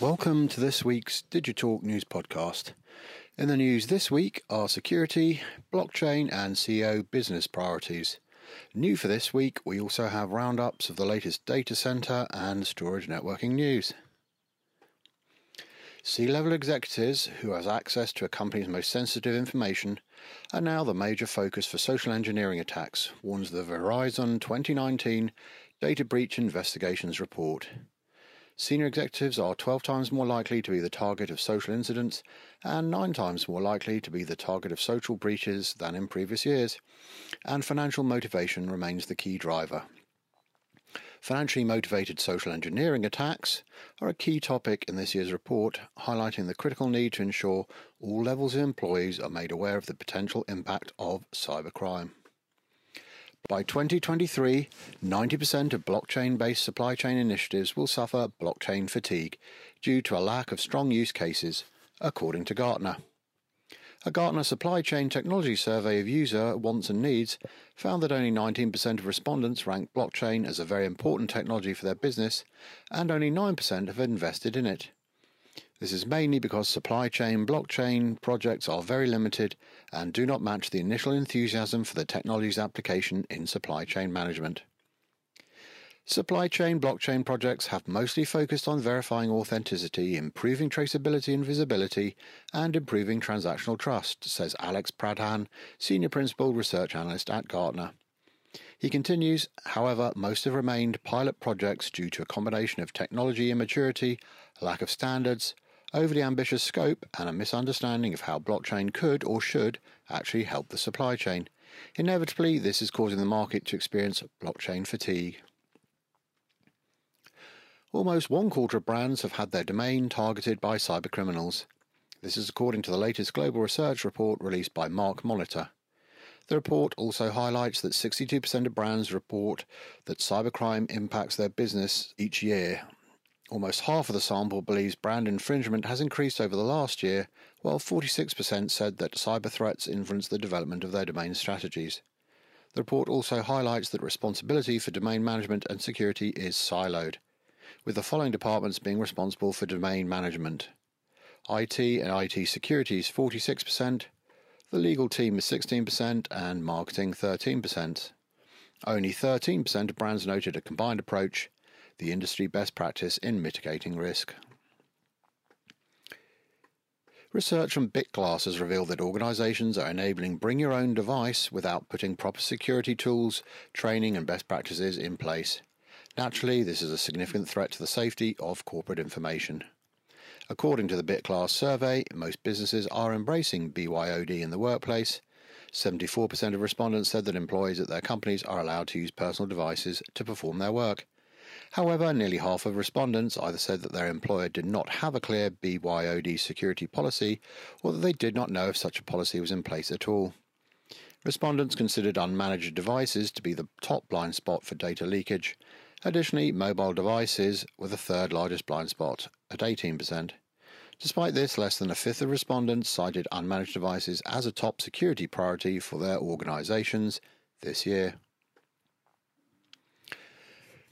Welcome to this week's Digitalk News Podcast. In the news this week are security, blockchain, and CEO business priorities. New for this week, we also have roundups of the latest data center and storage networking news. C level executives who has access to a company's most sensitive information are now the major focus for social engineering attacks, warns the Verizon 2019 Data Breach Investigations report. Senior executives are 12 times more likely to be the target of social incidents and 9 times more likely to be the target of social breaches than in previous years, and financial motivation remains the key driver. Financially motivated social engineering attacks are a key topic in this year's report, highlighting the critical need to ensure all levels of employees are made aware of the potential impact of cybercrime. By 2023, 90% of blockchain based supply chain initiatives will suffer blockchain fatigue due to a lack of strong use cases, according to Gartner. A Gartner supply chain technology survey of user wants and needs found that only 19% of respondents rank blockchain as a very important technology for their business, and only 9% have invested in it. This is mainly because supply chain blockchain projects are very limited and do not match the initial enthusiasm for the technology's application in supply chain management. Supply chain blockchain projects have mostly focused on verifying authenticity, improving traceability and visibility, and improving transactional trust, says Alex Pradhan, Senior Principal Research Analyst at Gartner. He continues, however, most have remained pilot projects due to a combination of technology immaturity, lack of standards, overly ambitious scope, and a misunderstanding of how blockchain could or should actually help the supply chain. Inevitably, this is causing the market to experience blockchain fatigue. Almost one quarter of brands have had their domain targeted by cybercriminals. This is according to the latest global research report released by Markmonitor. The report also highlights that 62% of brands report that cybercrime impacts their business each year, Almost half of the sample believes brand infringement has increased over the last year, while 46% said that cyber threats influence the development of their domain strategies. The report also highlights that responsibility for domain management and security is siloed, with the following departments being responsible for domain management IT and IT security is 46%, the legal team is 16%, and marketing 13%. Only 13% of brands noted a combined approach, the industry best practice in mitigating risk. Research from BitGlass has revealed that organizations are enabling bring your own device without putting proper security tools, training, and best practices in place. Naturally, this is a significant threat to the safety of corporate information. According to the BitGlass survey, most businesses are embracing BYOD in the workplace. 74% of respondents said that employees at their companies are allowed to use personal devices to perform their work. However, nearly half of respondents either said that their employer did not have a clear BYOD security policy or that they did not know if such a policy was in place at all. Respondents considered unmanaged devices to be the top blind spot for data leakage. Additionally, mobile devices were the third largest blind spot at 18%. Despite this, less than a fifth of respondents cited unmanaged devices as a top security priority for their organizations this year.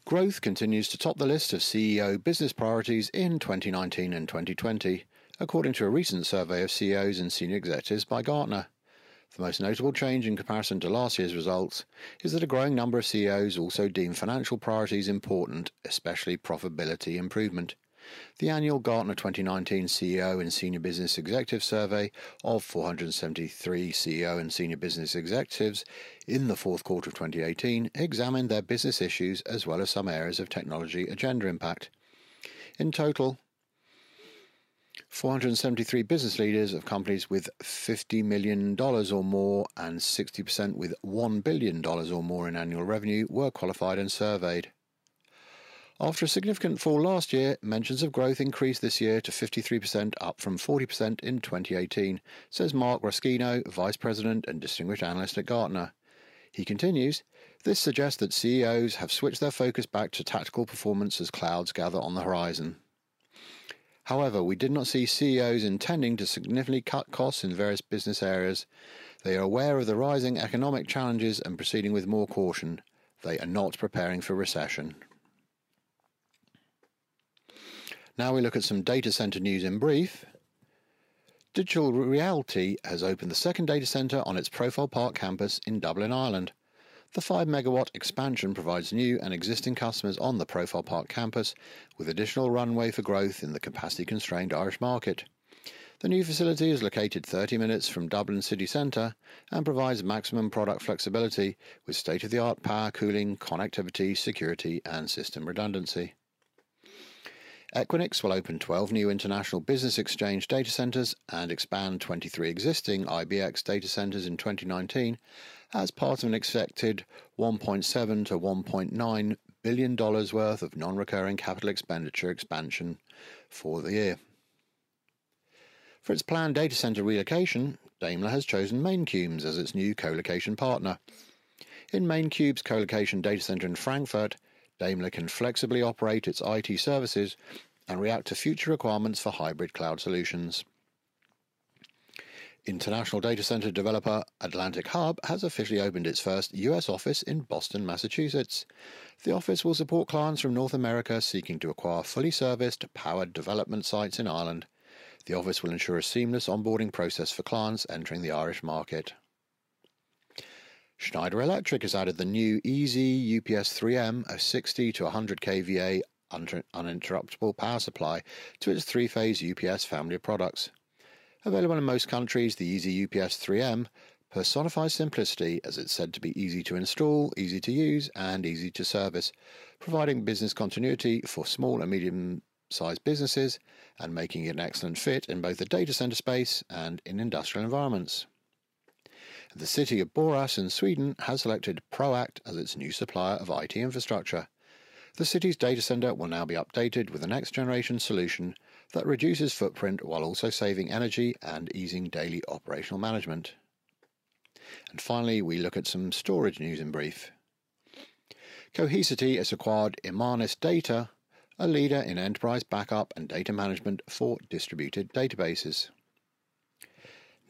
Growth continues to top the list of CEO business priorities in 2019 and 2020, according to a recent survey of CEOs and senior executives by Gartner. The most notable change in comparison to last year's results is that a growing number of CEOs also deem financial priorities important, especially profitability improvement. The annual Gartner 2019 CEO and Senior Business Executive Survey of 473 CEO and Senior Business Executives in the fourth quarter of 2018 examined their business issues as well as some areas of technology agenda impact. In total, 473 business leaders of companies with $50 million or more and 60% with $1 billion or more in annual revenue were qualified and surveyed. After a significant fall last year, mentions of growth increased this year to 53%, up from 40% in 2018, says Mark Raskino, Vice President and Distinguished Analyst at Gartner. He continues, this suggests that CEOs have switched their focus back to tactical performance as clouds gather on the horizon. However, we did not see CEOs intending to significantly cut costs in various business areas. They are aware of the rising economic challenges and proceeding with more caution. They are not preparing for recession. Now we look at some data center news in brief. Digital Realty has opened the second data center on its Profile Park campus in Dublin, Ireland. The 5 megawatt expansion provides new and existing customers on the Profile Park campus with additional runway for growth in the capacity constrained Irish market. The new facility is located 30 minutes from Dublin city centre and provides maximum product flexibility with state of the art power, cooling, connectivity, security, and system redundancy. Equinix will open 12 new International Business Exchange data centers and expand 23 existing IBX data centers in 2019 as part of an expected 1.7 to 1.9 billion dollars worth of non-recurring capital expenditure expansion for the year. For its planned data center relocation, Daimler has chosen MainCubes as its new co-location partner. In MainCube's co-location data center in Frankfurt, Daimler can flexibly operate its IT services and react to future requirements for hybrid cloud solutions. International data center developer Atlantic Hub has officially opened its first US office in Boston, Massachusetts. The office will support clients from North America seeking to acquire fully serviced, powered development sites in Ireland. The office will ensure a seamless onboarding process for clients entering the Irish market. Schneider Electric has added the new Easy UPS 3M, a 60 to 100 kVA uninterruptible power supply, to its three phase UPS family of products. Available in most countries, the Easy UPS 3M personifies simplicity as it's said to be easy to install, easy to use, and easy to service, providing business continuity for small and medium sized businesses and making it an excellent fit in both the data center space and in industrial environments. The city of Borås in Sweden has selected Proact as its new supplier of IT infrastructure. The city's data center will now be updated with a next generation solution that reduces footprint while also saving energy and easing daily operational management. And finally, we look at some storage news in brief. Cohesity has acquired Imanis Data, a leader in enterprise backup and data management for distributed databases.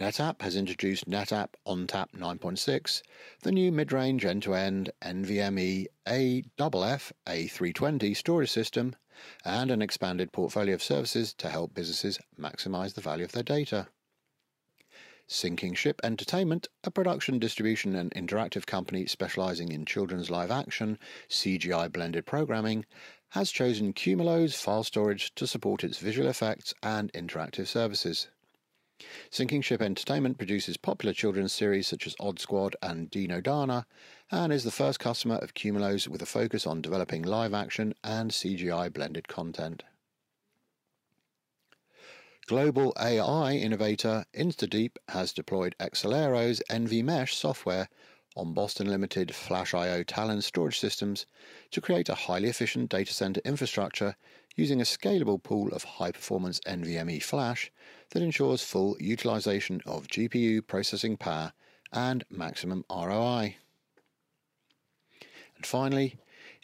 NetApp has introduced NetApp ONTAP 9.6, the new mid-range end-to-end NVMe AFF A320 storage system, and an expanded portfolio of services to help businesses maximize the value of their data. Sinking Ship Entertainment, a production, distribution, and interactive company specializing in children's live action, CGI blended programming, has chosen Qumulo's file storage to support its visual effects and interactive services. Sinking Ship Entertainment produces popular children's series such as Odd Squad and Dino Dana, and is the first customer of Qumulo's with a focus on developing live action and CGI blended content. Global AI innovator InstaDeep has deployed Excelero's NVMesh software on Boston Limited FlashIO Talon storage systems to create a highly efficient data center infrastructure using a scalable pool of high performance NVMe flash that ensures full utilization of GPU processing power and maximum ROI. And finally,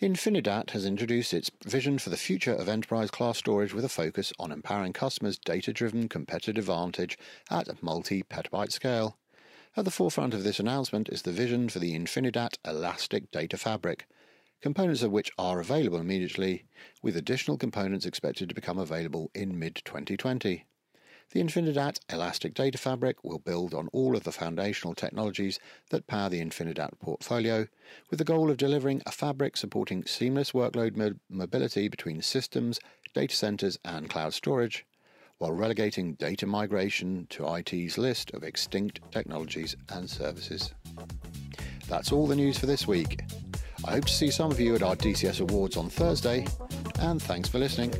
Infinidat has introduced its vision for the future of enterprise class storage with a focus on empowering customers' data driven competitive advantage at multi petabyte scale. At the forefront of this announcement is the vision for the Infinidat Elastic Data Fabric, components of which are available immediately, with additional components expected to become available in mid 2020. The Infinidat Elastic Data Fabric will build on all of the foundational technologies that power the Infinidat portfolio, with the goal of delivering a fabric supporting seamless workload mo- mobility between systems, data centers, and cloud storage, while relegating data migration to IT's list of extinct technologies and services. That's all the news for this week. I hope to see some of you at our DCS Awards on Thursday, and thanks for listening.